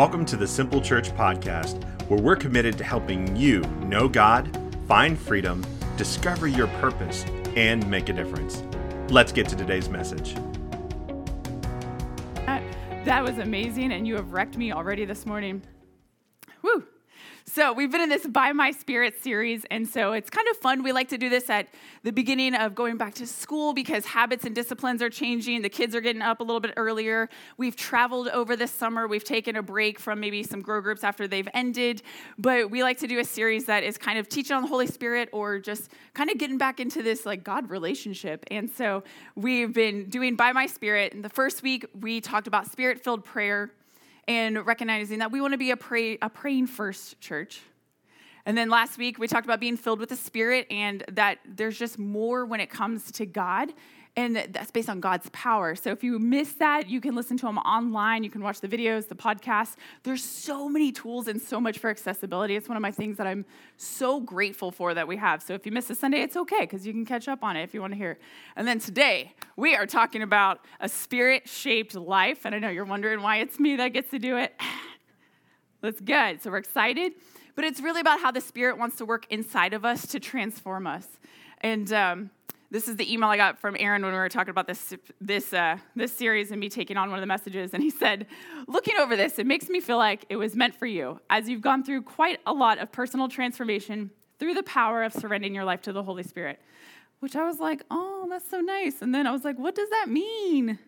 Welcome to the Simple Church Podcast, where we're committed to helping you know God, find freedom, discover your purpose, and make a difference. Let's get to today's message. That, was amazing, and you have wrecked me already this morning. So, we've been in this By My Spirit series, and so it's kind of fun. We like to do this at the beginning of going back to school because habits and disciplines are changing. The kids are getting up a little bit earlier. We've traveled over this summer. We've taken a break from maybe some grow groups after they've ended, but we like to do a series that is kind of teaching on the Holy Spirit or just kind of getting back into this like God relationship. And so, we've been doing By My Spirit. And the first week, we talked about spirit filled prayer and recognizing that we want to be a, pray, a praying first church. And then last week, we talked about being filled with the Spirit and that there's just more when it comes to God. And that's based on God's power. So if you miss that, you can listen to them online. You can watch the videos, the podcasts. There's so many tools and so much for accessibility. It's one of my things that I'm so grateful for that we have. So if you miss a Sunday, it's okay because you can catch up on it if you want to hear. And then today, we are talking about a spirit shaped life. And I know you're wondering why it's me that gets to do it. That's good. So we're excited. But it's really about how the Spirit wants to work inside of us to transform us. And um, this is the email I got from Aaron when we were talking about this, this, uh, this series and me taking on one of the messages. And he said, Looking over this, it makes me feel like it was meant for you, as you've gone through quite a lot of personal transformation through the power of surrendering your life to the Holy Spirit. Which I was like, Oh, that's so nice. And then I was like, What does that mean?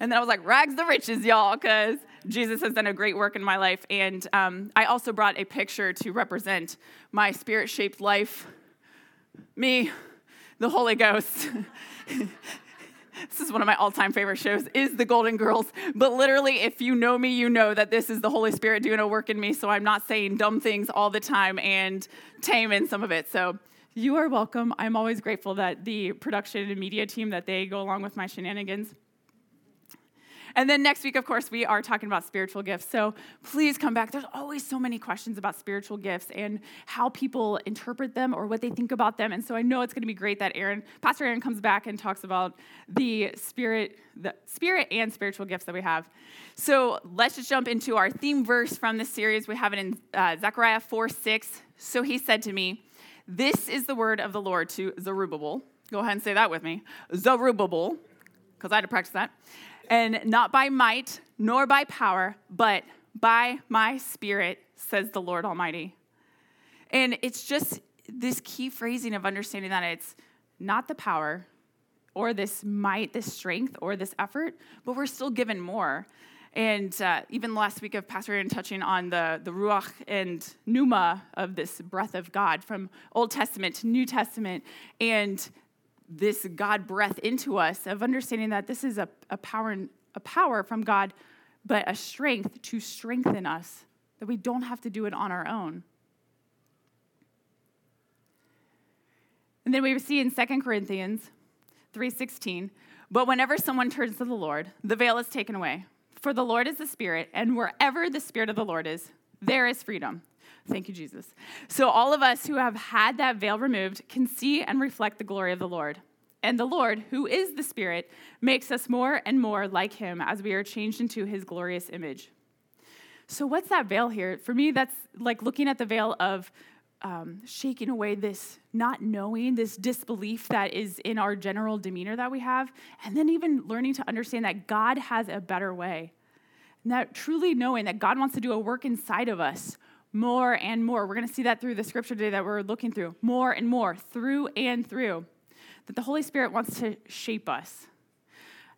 And then I was like, rags the riches, y'all, because Jesus has done a great work in my life. And um, I also brought a picture to represent my spirit shaped life, me, the Holy Ghost. this is one of my all-time favorite shows is the golden girls. But literally if you know me you know that this is the holy spirit doing a work in me so i'm not saying dumb things all the time and taming some of it. So you are welcome. I'm always grateful that the production and media team that they go along with my shenanigans and then next week, of course, we are talking about spiritual gifts. So please come back. There's always so many questions about spiritual gifts and how people interpret them or what they think about them. And so I know it's going to be great that Aaron, Pastor Aaron, comes back and talks about the spirit, the spirit and spiritual gifts that we have. So let's just jump into our theme verse from this series. We have it in uh, Zechariah 4 6. So he said to me, This is the word of the Lord to Zerubbabel. Go ahead and say that with me. Zerubbabel, because I had to practice that and not by might nor by power, but by my spirit, says the Lord Almighty. And it's just this key phrasing of understanding that it's not the power or this might, this strength, or this effort, but we're still given more. And uh, even last week of Pastor Aaron touching on the, the Ruach and Pneuma of this breath of God from Old Testament to New Testament. And this God breath into us of understanding that this is a, a power a power from God, but a strength to strengthen us, that we don't have to do it on our own. And then we see in 2 Corinthians 3:16, but whenever someone turns to the Lord, the veil is taken away. For the Lord is the Spirit, and wherever the Spirit of the Lord is, there is freedom. Thank you, Jesus. So, all of us who have had that veil removed can see and reflect the glory of the Lord. And the Lord, who is the Spirit, makes us more and more like Him as we are changed into His glorious image. So, what's that veil here? For me, that's like looking at the veil of um, shaking away this not knowing, this disbelief that is in our general demeanor that we have, and then even learning to understand that God has a better way. And that truly knowing that God wants to do a work inside of us more and more. We're going to see that through the scripture today that we're looking through more and more, through and through. That the Holy Spirit wants to shape us.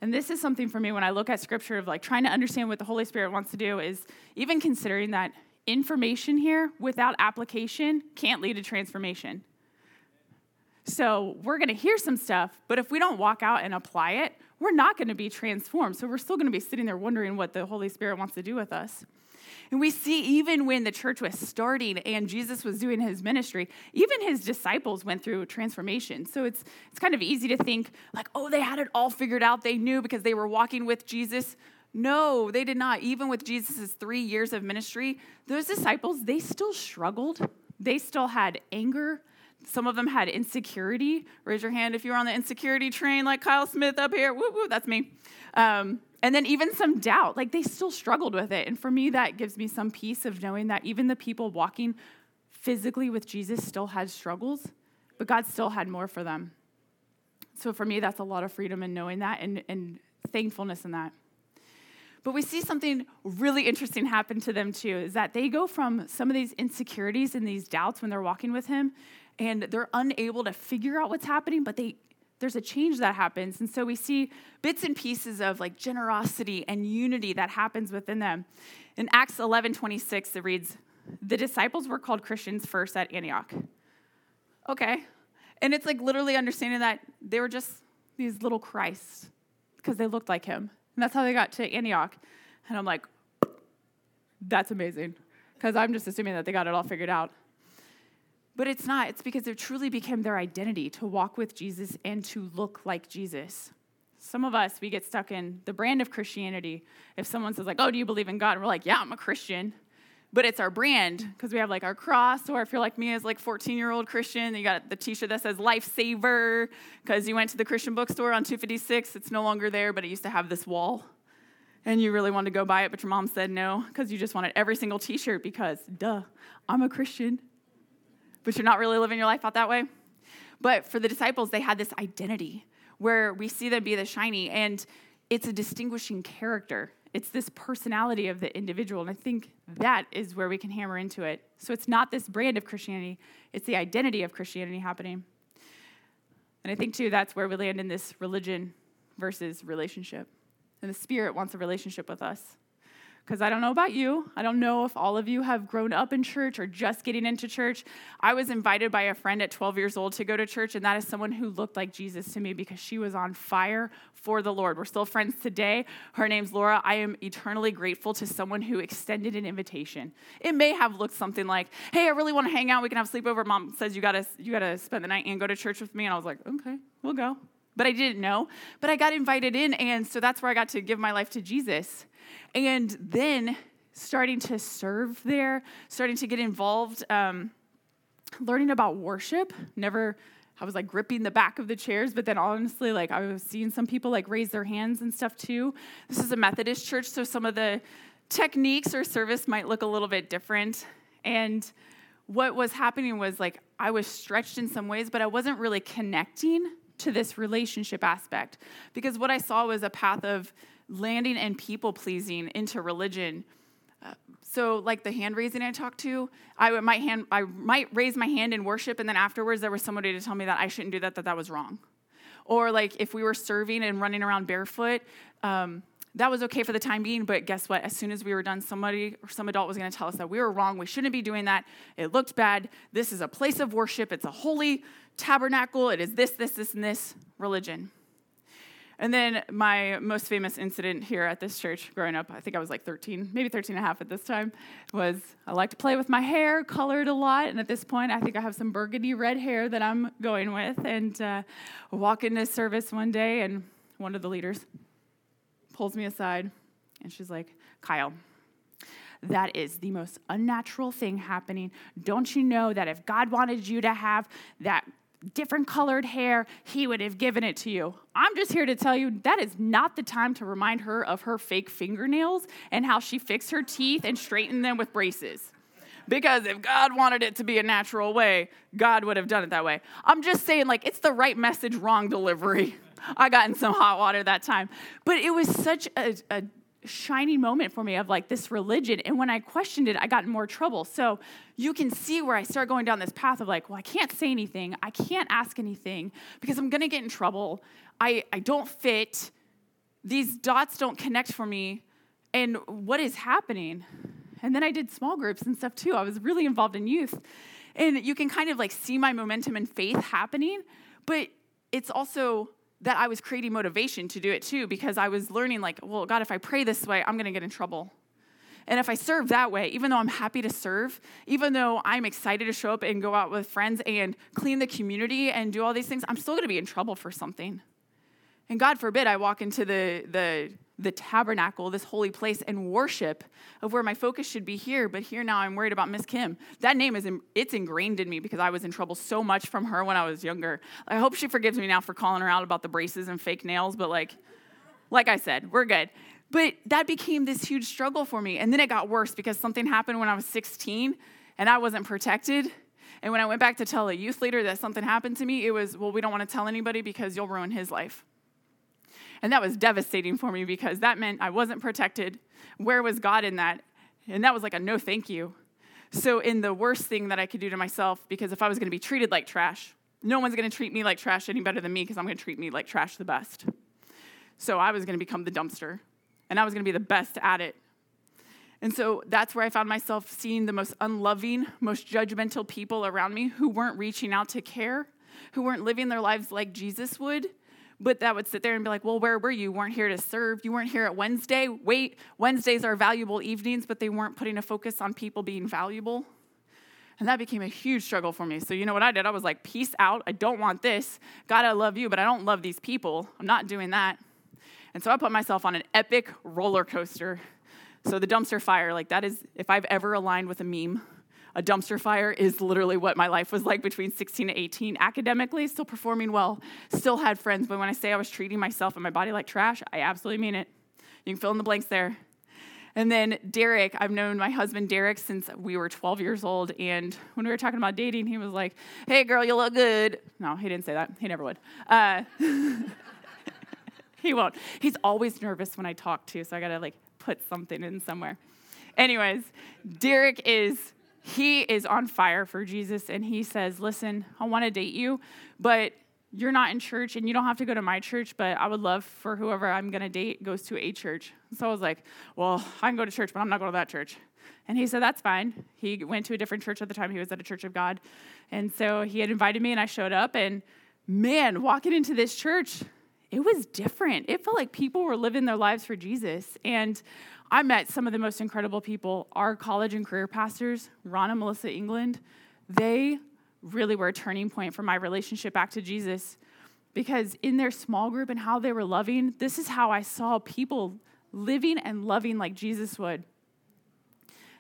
And this is something for me when I look at scripture of like trying to understand what the Holy Spirit wants to do is even considering that information here without application can't lead to transformation. So we're going to hear some stuff, but if we don't walk out and apply it, we're not going to be transformed. So we're still going to be sitting there wondering what the Holy Spirit wants to do with us. And we see even when the church was starting and Jesus was doing his ministry, even his disciples went through transformation. So it's it's kind of easy to think like, "Oh, they had it all figured out. They knew because they were walking with Jesus." No, they did not. Even with Jesus' 3 years of ministry, those disciples, they still struggled. They still had anger. Some of them had insecurity. Raise your hand if you were on the insecurity train like Kyle Smith up here. Woo woo, that's me. Um, And then even some doubt, like they still struggled with it. And for me, that gives me some peace of knowing that even the people walking physically with Jesus still had struggles, but God still had more for them. So for me, that's a lot of freedom in knowing that and, and thankfulness in that. But we see something really interesting happen to them too is that they go from some of these insecurities and these doubts when they're walking with him and they're unable to figure out what's happening, but they there's a change that happens. And so we see bits and pieces of like generosity and unity that happens within them. In Acts 11 26, it reads, The disciples were called Christians first at Antioch. Okay. And it's like literally understanding that they were just these little Christs because they looked like him. And that's how they got to Antioch. And I'm like, that's amazing. Because I'm just assuming that they got it all figured out. But it's not. It's because it truly became their identity to walk with Jesus and to look like Jesus. Some of us, we get stuck in the brand of Christianity. If someone says, like, oh, do you believe in God? And we're like, yeah, I'm a Christian. But it's our brand because we have like our cross, or if you're like me as like 14 year old Christian, you got the T-shirt that says "Lifesaver" because you went to the Christian bookstore on 256. It's no longer there, but it used to have this wall, and you really wanted to go buy it, but your mom said no because you just wanted every single T-shirt because, duh, I'm a Christian but you're not really living your life out that way. But for the disciples, they had this identity where we see them be the shiny, and it's a distinguishing character. It's this personality of the individual. And I think that is where we can hammer into it. So it's not this brand of Christianity, it's the identity of Christianity happening. And I think, too, that's where we land in this religion versus relationship. And the Spirit wants a relationship with us because I don't know about you. I don't know if all of you have grown up in church or just getting into church. I was invited by a friend at 12 years old to go to church, and that is someone who looked like Jesus to me because she was on fire for the Lord. We're still friends today. Her name's Laura. I am eternally grateful to someone who extended an invitation. It may have looked something like, "Hey, I really want to hang out. We can have sleepover." Mom says you gotta you gotta spend the night and go to church with me, and I was like, "Okay, we'll go." But I didn't know. But I got invited in, and so that's where I got to give my life to Jesus. And then starting to serve there, starting to get involved, um, learning about worship. Never, I was like gripping the back of the chairs, but then honestly, like I was seeing some people like raise their hands and stuff too. This is a Methodist church, so some of the techniques or service might look a little bit different. And what was happening was like I was stretched in some ways, but I wasn't really connecting to this relationship aspect because what I saw was a path of landing and people pleasing into religion. Uh, so, like the hand raising I talked to, I might hand, I might raise my hand in worship, and then afterwards there was somebody to tell me that I shouldn't do that, that that was wrong. Or like if we were serving and running around barefoot, um, that was okay for the time being, but guess what? As soon as we were done, somebody or some adult was going to tell us that we were wrong. We shouldn't be doing that. It looked bad. This is a place of worship. It's a holy tabernacle. It is this, this, this, and this religion. And then my most famous incident here at this church growing up, I think I was like 13, maybe 13 and a half at this time, was I like to play with my hair, colored a lot. And at this point, I think I have some burgundy red hair that I'm going with. And uh, walk into service one day, and one of the leaders pulls me aside, and she's like, Kyle, that is the most unnatural thing happening. Don't you know that if God wanted you to have that different colored hair, he would have given it to you. I'm just here to tell you that is not the time to remind her of her fake fingernails and how she fixed her teeth and straightened them with braces. Because if God wanted it to be a natural way, God would have done it that way. I'm just saying, like, it's the right message, wrong delivery. I got in some hot water that time. But it was such a, a shining moment for me of like this religion. And when I questioned it, I got in more trouble. So you can see where I start going down this path of like, well, I can't say anything. I can't ask anything because I'm going to get in trouble. I, I don't fit. These dots don't connect for me. And what is happening? And then I did small groups and stuff too. I was really involved in youth. And you can kind of like see my momentum and faith happening, but it's also that I was creating motivation to do it too because I was learning, like, well, God, if I pray this way, I'm going to get in trouble. And if I serve that way, even though I'm happy to serve, even though I'm excited to show up and go out with friends and clean the community and do all these things, I'm still going to be in trouble for something. And God forbid I walk into the, the the tabernacle, this holy place, and worship of where my focus should be here. But here now I'm worried about Miss Kim. That name is in, it's ingrained in me because I was in trouble so much from her when I was younger. I hope she forgives me now for calling her out about the braces and fake nails, but like, like I said, we're good. But that became this huge struggle for me. And then it got worse because something happened when I was 16 and I wasn't protected. And when I went back to tell a youth leader that something happened to me, it was, well, we don't want to tell anybody because you'll ruin his life. And that was devastating for me because that meant I wasn't protected. Where was God in that? And that was like a no thank you. So, in the worst thing that I could do to myself, because if I was going to be treated like trash, no one's going to treat me like trash any better than me because I'm going to treat me like trash the best. So, I was going to become the dumpster, and I was going to be the best at it. And so that's where I found myself seeing the most unloving, most judgmental people around me who weren't reaching out to care, who weren't living their lives like Jesus would, but that would sit there and be like, well, where were you? You weren't here to serve. You weren't here at Wednesday. Wait, Wednesdays are valuable evenings, but they weren't putting a focus on people being valuable. And that became a huge struggle for me. So, you know what I did? I was like, peace out. I don't want this. God, I love you, but I don't love these people. I'm not doing that. And so I put myself on an epic roller coaster. So, the dumpster fire, like that is, if I've ever aligned with a meme, a dumpster fire is literally what my life was like between 16 to 18. Academically, still performing well, still had friends, but when I say I was treating myself and my body like trash, I absolutely mean it. You can fill in the blanks there. And then Derek, I've known my husband Derek since we were 12 years old. And when we were talking about dating, he was like, hey, girl, you look good. No, he didn't say that. He never would. Uh, he won't. He's always nervous when I talk to, so I gotta like put something in somewhere. Anyways, Derek is he is on fire for Jesus and he says, Listen, I want to date you, but you're not in church and you don't have to go to my church, but I would love for whoever I'm going to date goes to a church. So I was like, Well, I can go to church, but I'm not going to that church. And he said, That's fine. He went to a different church at the time. He was at a church of God. And so he had invited me and I showed up. And man, walking into this church, it was different. It felt like people were living their lives for Jesus. And I met some of the most incredible people. Our college and career pastors, Ron and Melissa England, they really were a turning point for my relationship back to Jesus because in their small group and how they were loving, this is how I saw people living and loving like Jesus would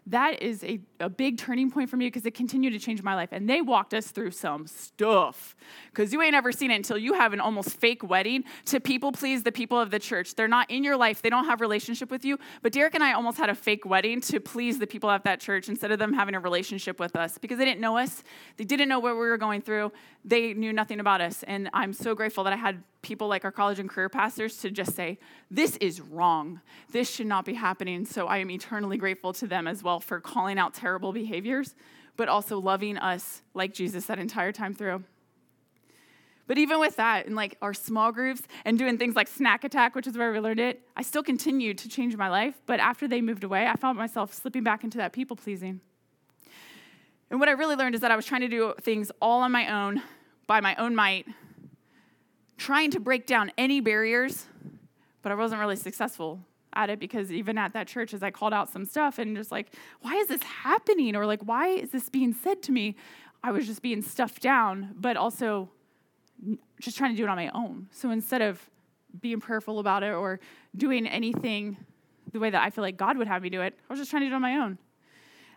that is a, a big turning point for me because it continued to change my life. And they walked us through some stuff because you ain't ever seen it until you have an almost fake wedding to people please the people of the church. They're not in your life, they don't have relationship with you. But Derek and I almost had a fake wedding to please the people at that church instead of them having a relationship with us because they didn't know us, they didn't know what we were going through, they knew nothing about us. And I'm so grateful that I had people like our college and career pastors to just say, This is wrong. This should not be happening. So I am eternally grateful to them as well for calling out terrible behaviors, but also loving us like Jesus that entire time through. But even with that, in like our small groups and doing things like Snack Attack, which is where we learned it, I still continued to change my life. But after they moved away, I found myself slipping back into that people pleasing. And what I really learned is that I was trying to do things all on my own, by my own might, trying to break down any barriers, but I wasn't really successful at it because even at that church, as I called out some stuff and just like, why is this happening? Or like, why is this being said to me? I was just being stuffed down, but also just trying to do it on my own. So instead of being prayerful about it or doing anything the way that I feel like God would have me do it, I was just trying to do it on my own.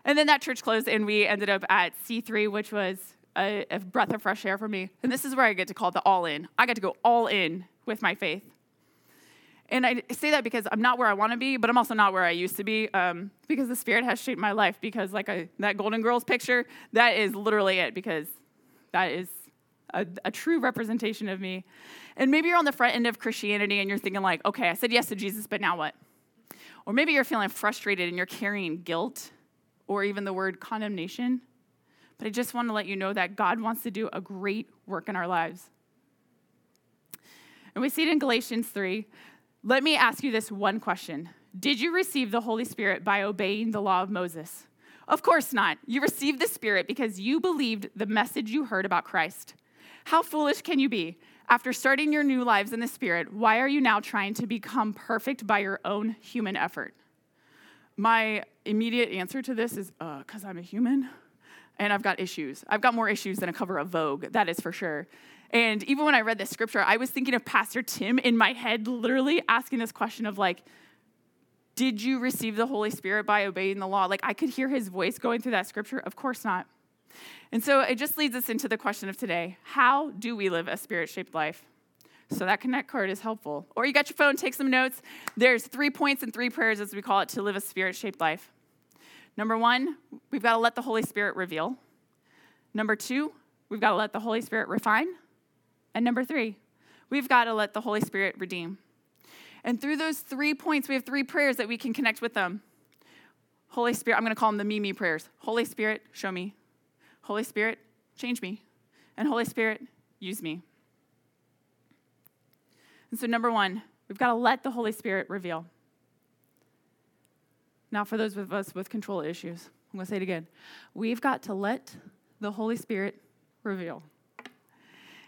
And then that church closed, and we ended up at C3, which was a, a breath of fresh air for me. And this is where I get to call the all in. I got to go all in with my faith. And I say that because I'm not where I want to be, but I'm also not where I used to be um, because the Spirit has shaped my life. Because, like that Golden Girls picture, that is literally it, because that is a, a, true representation of me. And maybe you're on the front end of Christianity and you're thinking, like, okay, I said yes to Jesus, but now what? Or maybe you're feeling frustrated and you're carrying guilt or even the word condemnation. But I just want to let you know that God wants to do a great work in our lives. And we see it in Galatians 3. Let me ask you this one question Did you receive the Holy Spirit by obeying the law of Moses? Of course not. You received the Spirit because you believed the message you heard about Christ. How foolish can you be? After starting your new lives in the Spirit, why are you now trying to become perfect by your own human effort? My immediate answer to this is because uh, I'm a human and I've got issues. I've got more issues than a cover of Vogue, that is for sure. And even when I read this scripture, I was thinking of Pastor Tim in my head, literally asking this question of like, did you receive the Holy Spirit by obeying the law? Like I could hear his voice going through that scripture. Of course not. And so it just leads us into the question of today How do we live a spirit shaped life? So that connect card is helpful. Or you got your phone, take some notes. There's three points and three prayers, as we call it, to live a spirit shaped life. Number one, we've got to let the Holy Spirit reveal. Number two, we've got to let the Holy Spirit refine. And number three, we've got to let the Holy Spirit redeem. And through those three points, we have three prayers that we can connect with them. Holy Spirit, I'm going to call them the Mimi prayers. Holy Spirit, show me. Holy Spirit, change me. And Holy Spirit, use me. And so, number one, we've got to let the Holy Spirit reveal. Now, for those of us with control issues, I'm going to say it again. We've got to let the Holy Spirit reveal.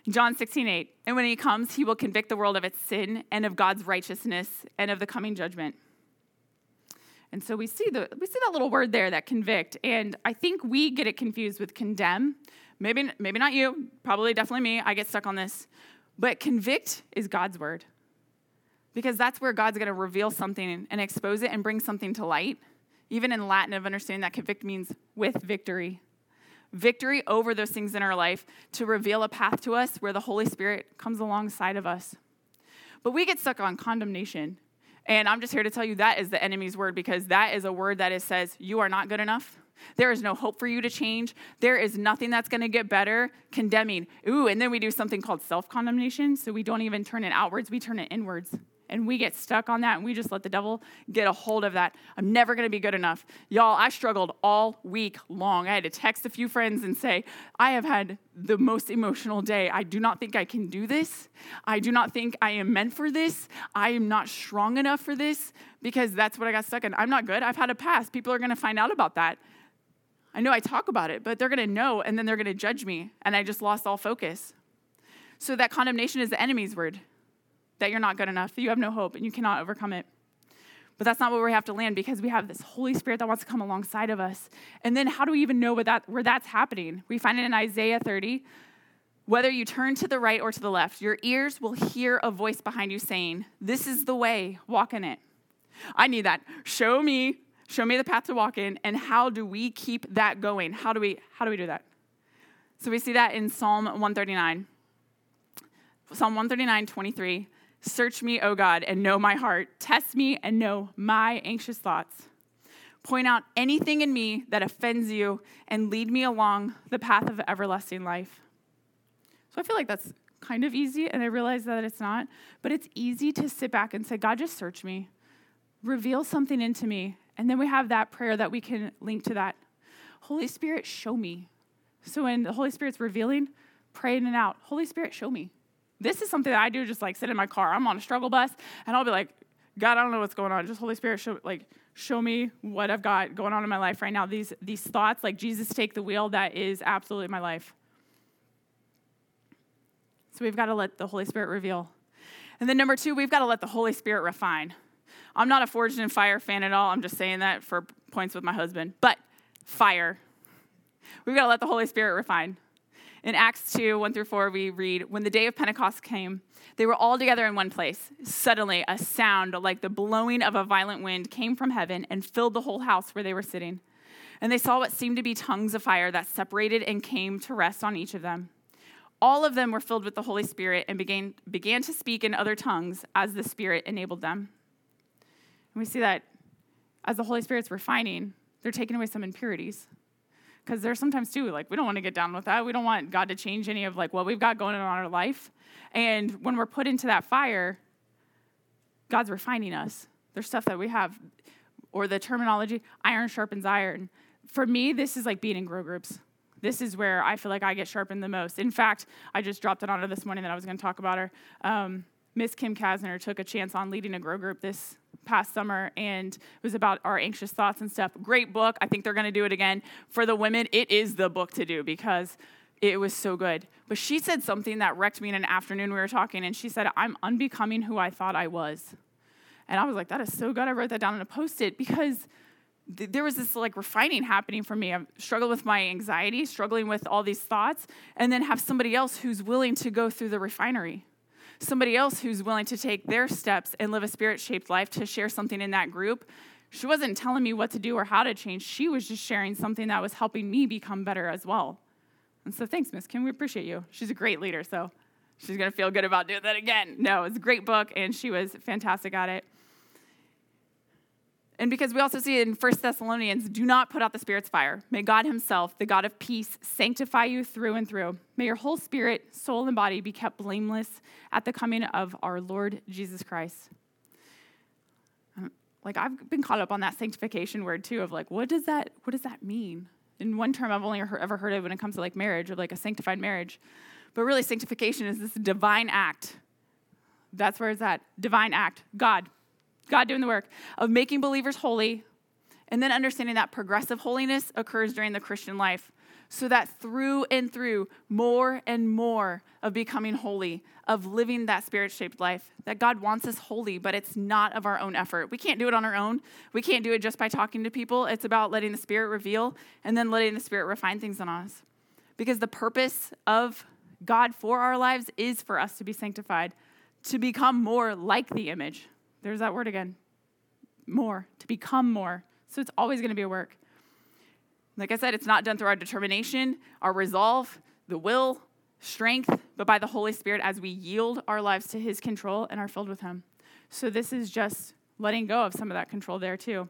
John 16, 8. And when he comes, he will convict the world of its sin and of God's righteousness and of the coming judgment. And so we see the we see that little word there, that convict. And I think we get it confused with condemn. Maybe maybe not you, probably definitely me. I get stuck on this. But convict is God's word. Because that's where God's going to reveal something and expose it and bring something to light. Even in Latin of understanding that convict means with victory victory over those things in our life to reveal a path to us where the Holy Spirit comes alongside of us. But we get stuck on condemnation. And I'm just here to tell you that is the enemy's word because that is a word that it says you are not good enough. There is no hope for you to change. There is nothing that's going to get better. Condemning. Ooh, and then we do something called self condemnation. So we don't even turn it outwards, we turn it inwards and we get stuck on that and we just let the devil get a hold of that. I'm never going to be good enough. Y'all, I struggled all week long. I had to text a few friends and say, I have had the most emotional day. I do not think I can do this. I do not think I am meant for this. I am not strong enough for this because that's what I got stuck in. I'm not good. I've had a past. People are going to find out about that. I know I talk about it, but they're going to know and then they're going to judge me. And I just lost all focus. So that condemnation is the enemy's word that you're not good enough, that you have no hope, and you cannot overcome it. But that's not where we have to land because we have this Holy Spirit that wants to come alongside of us. And then how do we even know where, that, where that's happening? We find it in Isaiah 30. Whether you turn to the right or to the left, your ears will hear a voice behind you saying, This is the way, walk in it. I need that. Show me, show me the path to walk in, and how do we keep that going? How do we, how do we do that? So we see that in Psalm 139. Psalm 139, 23. Search me, O God, and know my heart. Test me and know my anxious thoughts. Point out anything in me that offends you and lead me along the path of everlasting life. So I feel like that's kind of easy, and I realize that it's not, but it's easy to sit back and say, God, just search me, reveal something into me. And then we have that prayer that we can link to that. Holy Spirit, show me. So when the Holy Spirit's revealing, pray in and out, Holy Spirit, show me. This is something that I do just like sit in my car. I'm on a struggle bus and I'll be like, God, I don't know what's going on. Just Holy Spirit, show like show me what I've got going on in my life right now. These these thoughts, like Jesus take the wheel, that is absolutely my life. So we've got to let the Holy Spirit reveal. And then number two, we've got to let the Holy Spirit refine. I'm not a forged in fire fan at all. I'm just saying that for points with my husband. But fire. We've got to let the Holy Spirit refine. In Acts 2 1 through 4, we read, When the day of Pentecost came, they were all together in one place. Suddenly, a sound like the blowing of a violent wind came from heaven and filled the whole house where they were sitting. And they saw what seemed to be tongues of fire that separated and came to rest on each of them. All of them were filled with the Holy Spirit and began, began to speak in other tongues as the Spirit enabled them. And we see that as the Holy Spirit's refining, they're taking away some impurities because there's sometimes too like we don't want to get down with that. We don't want god to change any of like what we've got going on in our life. And when we're put into that fire god's refining us. There's stuff that we have or the terminology iron sharpens iron. For me this is like being in grow groups. This is where i feel like i get sharpened the most. In fact i just dropped it on her this morning that i was going to talk about her. Um, miss kim kasner took a chance on leading a grow group this past summer and it was about our anxious thoughts and stuff. Great book. I think they're going to do it again. For the women, it is the book to do because it was so good. But she said something that wrecked me in an afternoon. We were talking and she said, I'm unbecoming who I thought I was. And I was like, that is so good. I wrote that down on a post it because th- there was this like refining happening for me. I struggled with my anxiety, struggling with all these thoughts, and then have somebody else who's willing to go through the refinery somebody else who's willing to take their steps and live a spirit shaped life to share something in that group. She wasn't telling me what to do or how to change. She was just sharing something that was helping me become better as well. And so thanks, Miss Kim. We appreciate you. She's a great leader, so she's going to feel good about doing that again. No, it's a great book, and she was fantastic at it. And because we also see in 1 Thessalonians, do not put out the Spirit's fire. May God Himself, the God of peace, sanctify you through and through. May your whole spirit, soul, and body be kept blameless at the coming of our Lord Jesus Christ. Um, like I've been caught up on that sanctification word too, of like, what does that, what does that mean? In one term I've only ever heard of when it comes to like marriage or like a sanctified marriage. But really, sanctification is this divine act. That's where it's at. Divine act. God God doing the work of making believers holy, and then understanding that progressive holiness occurs during the Christian life. So that through and through, more and more of becoming holy, of living that spirit shaped life, that God wants us holy, but it's not of our own effort. We can't do it on our own. We can't do it just by talking to people. It's about letting the Spirit reveal and then letting the Spirit refine things on us. Because the purpose of God for our lives is for us to be sanctified, to become more like the image. There's that word again. More, to become more. So it's always going to be a work. Like I said, it's not done through our determination, our resolve, the will, strength, but by the Holy Spirit as we yield our lives to His control and are filled with Him. So this is just letting go of some of that control there too.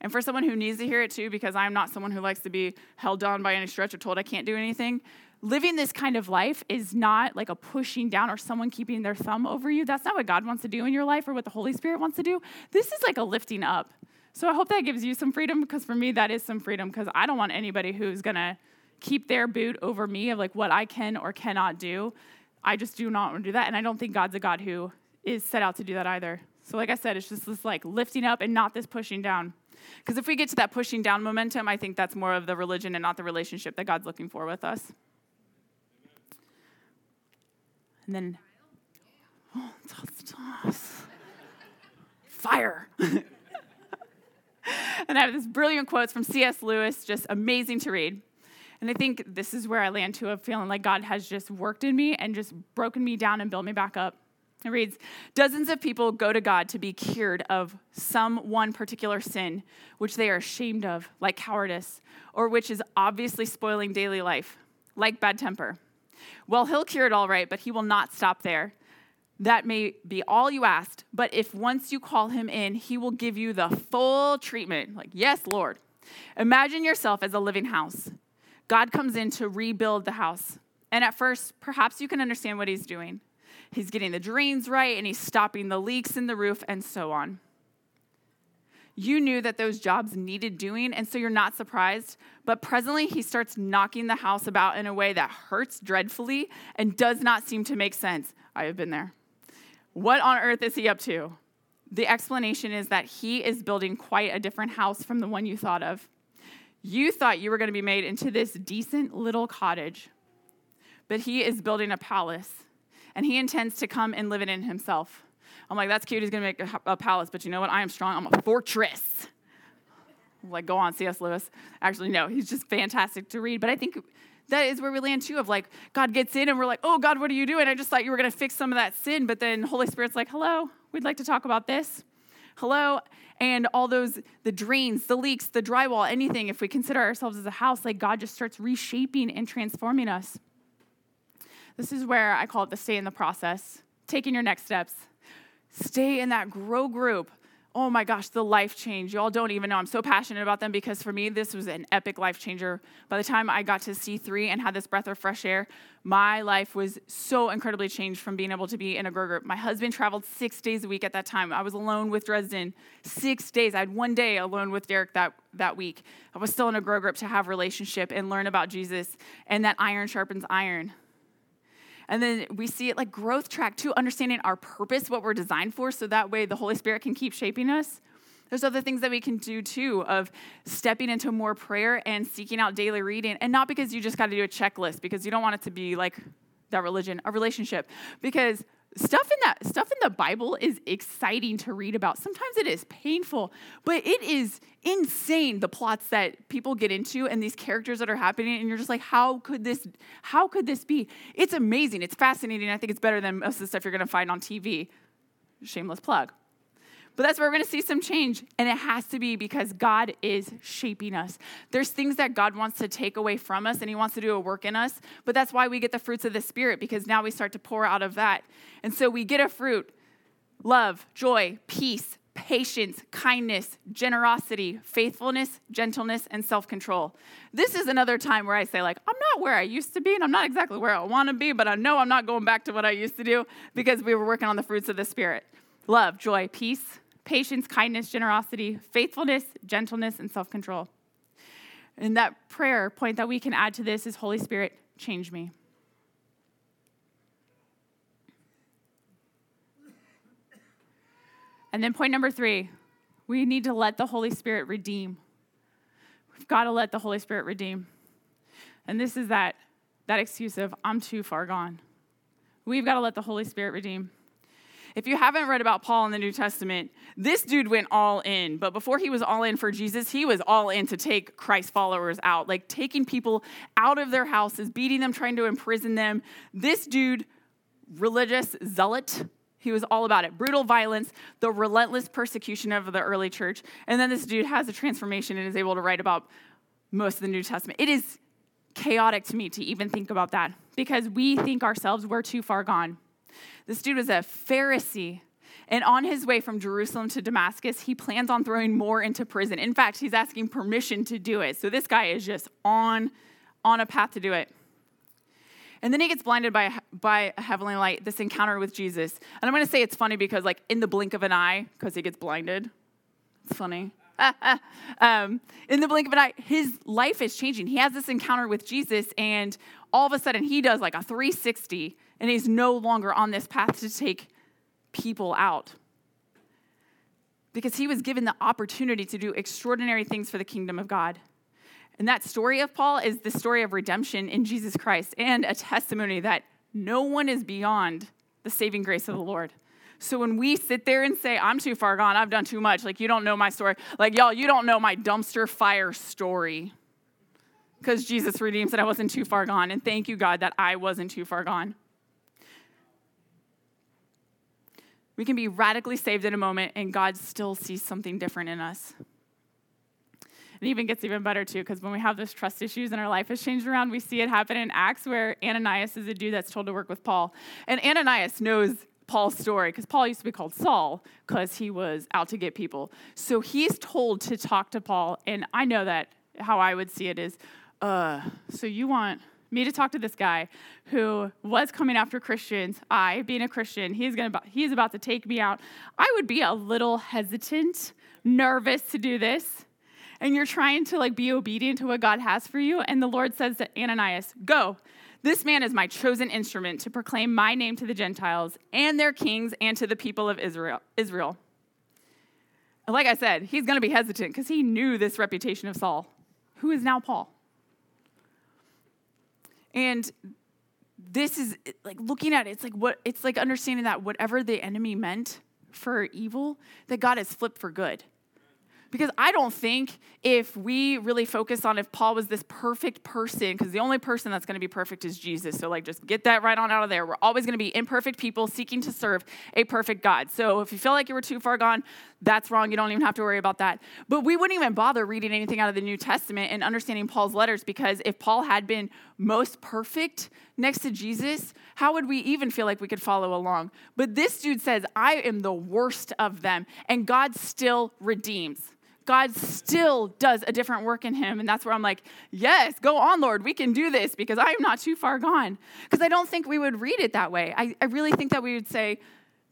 And for someone who needs to hear it too, because I'm not someone who likes to be held down by any stretch or told I can't do anything, living this kind of life is not like a pushing down or someone keeping their thumb over you. That's not what God wants to do in your life or what the Holy Spirit wants to do. This is like a lifting up. So I hope that gives you some freedom because for me, that is some freedom because I don't want anybody who's going to keep their boot over me of like what I can or cannot do. I just do not want to do that. And I don't think God's a God who is set out to do that either. So, like I said, it's just this like lifting up and not this pushing down. Because if we get to that pushing down momentum, I think that's more of the religion and not the relationship that God's looking for with us. And then, oh, fire. and I have this brilliant quotes from C.S. Lewis, just amazing to read. And I think this is where I land to of feeling like God has just worked in me and just broken me down and built me back up. It reads Dozens of people go to God to be cured of some one particular sin, which they are ashamed of, like cowardice, or which is obviously spoiling daily life, like bad temper. Well, he'll cure it all right, but he will not stop there. That may be all you asked, but if once you call him in, he will give you the full treatment. Like, yes, Lord. Imagine yourself as a living house. God comes in to rebuild the house. And at first, perhaps you can understand what he's doing. He's getting the drains right and he's stopping the leaks in the roof and so on you knew that those jobs needed doing, and so you're not surprised. But presently, he starts knocking the house about in a way that hurts dreadfully and does not seem to make sense. I have been there. What on earth is he up to? The explanation is that he is building quite a different house from the one you thought of. You thought you were going to be made into this decent little cottage, but he is building a palace, and he intends to come and live it in himself. I'm like, that's cute. He's going to make a, palace, but you know what? I am strong. I'm a fortress. like, go on, C.S. Lewis. Actually, no, he's just fantastic to read. But I think that is where we land too of like, God gets in and we're like, oh, God, what are you doing? I just thought you were going to fix some of that sin. But then Holy Spirit's like, hello, we'd like to talk about this. Hello. And all those, the drains, the leaks, the drywall, anything, if we consider ourselves as a house, like God just starts reshaping and transforming us. This is where I call it the stay in the process, taking your next steps. Stay in that grow group. Oh my gosh, the life change. Y'all don't even know. I'm so passionate about them because for me, this was an epic life changer. By the time I got to C3 and had this breath of fresh air, my life was so incredibly changed from being able to be in a grow group. My husband traveled six days a week at that time. I was alone with Dresden six days. I had one day alone with Derek that, that week. I was still in a grow group to have relationship and learn about Jesus, and that iron sharpens iron. And then we see it like growth track too, understanding our purpose, what we're designed for, so that way the Holy Spirit can keep shaping us. There's other things that we can do too of stepping into more prayer and seeking out daily reading. And not because you just got to do a checklist, because you don't want it to be like that religion, a relationship. Because stuff in that stuff in the bible is exciting to read about. Sometimes it is painful but it is insane the plots that people get into and these characters that are happening and you're just like how could this how could this be? It's amazing. It's fascinating. I think it's better than most of the stuff you're going to find on tv shameless plug But that's where we're going to see some change. And it has to be because God is shaping us. There's things that God wants to take away from us and He wants to do a work in us. But that's why we get the fruits of the Spirit because now we start to pour out of that. And so we get a fruit love, joy, peace, patience, kindness, generosity, faithfulness, gentleness, and self control. This is another time where I say, like, I'm not where I used to be, and I'm not exactly where I want to be, but I know I'm not going back to what I used to do because we were working on the fruits of the Spirit love, joy, peace, patience, kindness, generosity, faithfulness, gentleness, and self control. And that prayer point that we can add to this is Holy Spirit, change me. And then point number three, we need to let the Holy Spirit redeem. We've got to let the Holy Spirit redeem. And this is that, that excuse of, I'm too far gone. We've got to let the Holy Spirit redeem. If you haven't read about Paul in the New Testament, this dude went all in. But before he was all in for Jesus, he was all in to take Christ followers out, like taking people out of their houses, beating them, trying to imprison them. This dude, religious zealot, he was all about it. Brutal violence, the relentless persecution of the early church. And then this dude has a transformation and is able to write about most of the New Testament. It is chaotic to me to even think about that because we think ourselves we're too far gone. This dude was a Pharisee. And on his way from Jerusalem to Damascus, he plans on throwing more into prison. In fact, he's asking permission to do it. So this guy is just on, on a path to do it. And then he gets blinded by, by a heavenly light, this encounter with Jesus. And I'm going to say it's funny because, like, in the blink of an eye, because he gets blinded. It's funny. um, in the blink of an eye, his life is changing. He has this encounter with Jesus, and all of a sudden, he does like a 360 and he's no longer on this path to take people out. Because he was given the opportunity to do extraordinary things for the kingdom of God. And that story of Paul is the story of redemption in Jesus Christ and a testimony that no one is beyond the saving grace of the Lord. So when we sit there and say, I'm too far gone, I've done too much, like you don't know my story, like y'all, you don't know my dumpster fire story. Because Jesus redeems that I wasn't too far gone. And thank you, God, that I wasn't too far gone. We can be radically saved in a moment, and God still sees something different in us. It even gets even better too, because when we have those trust issues and our life has changed around, we see it happen in Acts where Ananias is a dude that's told to work with Paul. And Ananias knows Paul's story because Paul used to be called Saul because he was out to get people. So he's told to talk to Paul. And I know that how I would see it is, uh, so you want me to talk to this guy who was coming after Christians. I, being a Christian, he's gonna he's about to take me out. I would be a little hesitant, nervous to do this. And you're trying to like be obedient to what God has for you. And the Lord says to Ananias, Go. This man is my chosen instrument to proclaim my name to the Gentiles and their kings and to the people of Israel. Israel. Like I said, he's going to be hesitant because he knew this reputation of Saul, who is now Paul. And this is like looking at it, it's like what it's like understanding that whatever the enemy meant for evil, that God has flipped for good. Because I don't think if we really focus on if Paul was this perfect person, because the only person that's going to be perfect is Jesus. So, like, just get that right on out of there. We're always going to be imperfect people seeking to serve a perfect God. So, if you feel like you were too far gone, that's wrong. You don't even have to worry about that. But we wouldn't even bother reading anything out of the New Testament and understanding Paul's letters because if Paul had been most perfect next to Jesus, how would we even feel like we could follow along? But this dude says, I am the worst of them, and God still redeems. God still does a different work in him. And that's where I'm like, yes, go on, Lord. We can do this because I am not too far gone. Because I don't think we would read it that way. I, I really think that we would say,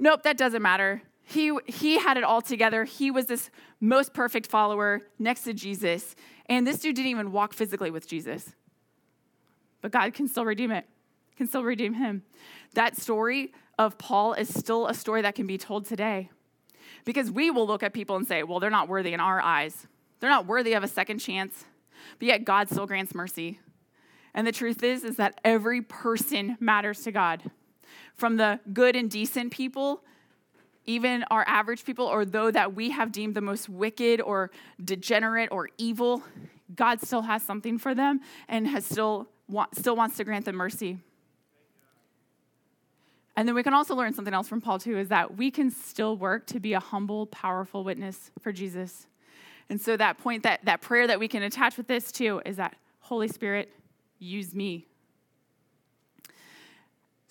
nope, that doesn't matter. He, he had it all together. He was this most perfect follower next to Jesus. And this dude didn't even walk physically with Jesus. But God can still redeem it, can still redeem him. That story of Paul is still a story that can be told today. Because we will look at people and say, well, they're not worthy in our eyes. They're not worthy of a second chance. But yet God still grants mercy. And the truth is is that every person matters to God. From the good and decent people, even our average people, or though that we have deemed the most wicked or degenerate or evil, God still has something for them and has still, still wants to grant them mercy. And then we can also learn something else from Paul, too, is that we can still work to be a humble, powerful witness for Jesus. And so that point, that, that prayer that we can attach with this, too, is that Holy Spirit, use me.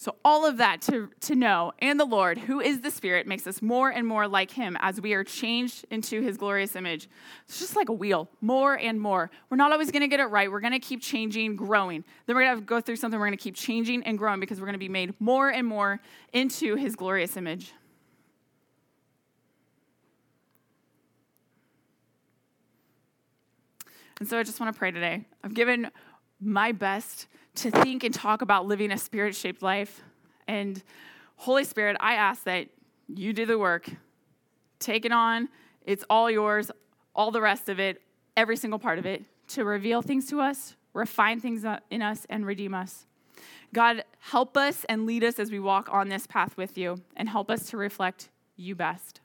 So, all of that to, to know, and the Lord, who is the Spirit, makes us more and more like Him as we are changed into His glorious image. It's just like a wheel, more and more. We're not always going to get it right. We're going to keep changing, growing. Then we're going to go through something, we're going to keep changing and growing because we're going to be made more and more into His glorious image. And so I just want to pray today. I've given my best to think and talk about living a spirit shaped life. And Holy Spirit, I ask that you do the work. Take it on. It's all yours, all the rest of it, every single part of it, to reveal things to us, refine things in us, and redeem us. God, help us and lead us as we walk on this path with you, and help us to reflect you best.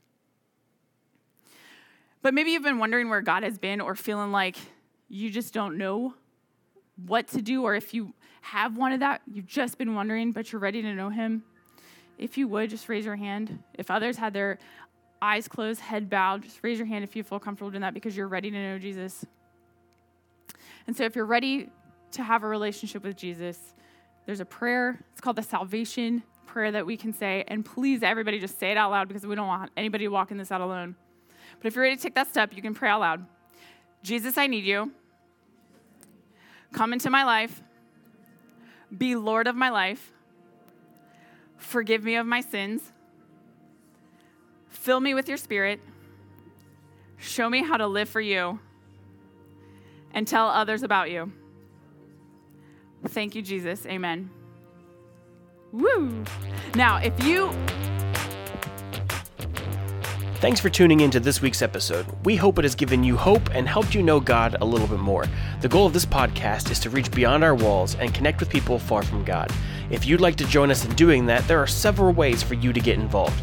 But maybe you've been wondering where God has been or feeling like you just don't know what to do, or if you have wanted that, you've just been wondering, but you're ready to know Him, if you would, just raise your hand. If others had their eyes closed, head bowed, just raise your hand if you feel comfortable doing that because you're ready to know Jesus. And so, if you're ready to have a relationship with Jesus, there's a prayer. It's called the salvation prayer that we can say. And please, everybody, just say it out loud because we don't want anybody walking this out alone. But if you're ready to take that step, you can pray out loud Jesus, I need you. Come into my life, be Lord of my life, forgive me of my sins, fill me with your spirit, show me how to live for you, and tell others about you. Thank you, Jesus. Amen. Woo! Now, if you Thanks for tuning in to this week's episode. We hope it has given you hope and helped you know God a little bit more. The goal of this podcast is to reach beyond our walls and connect with people far from God. If you'd like to join us in doing that, there are several ways for you to get involved.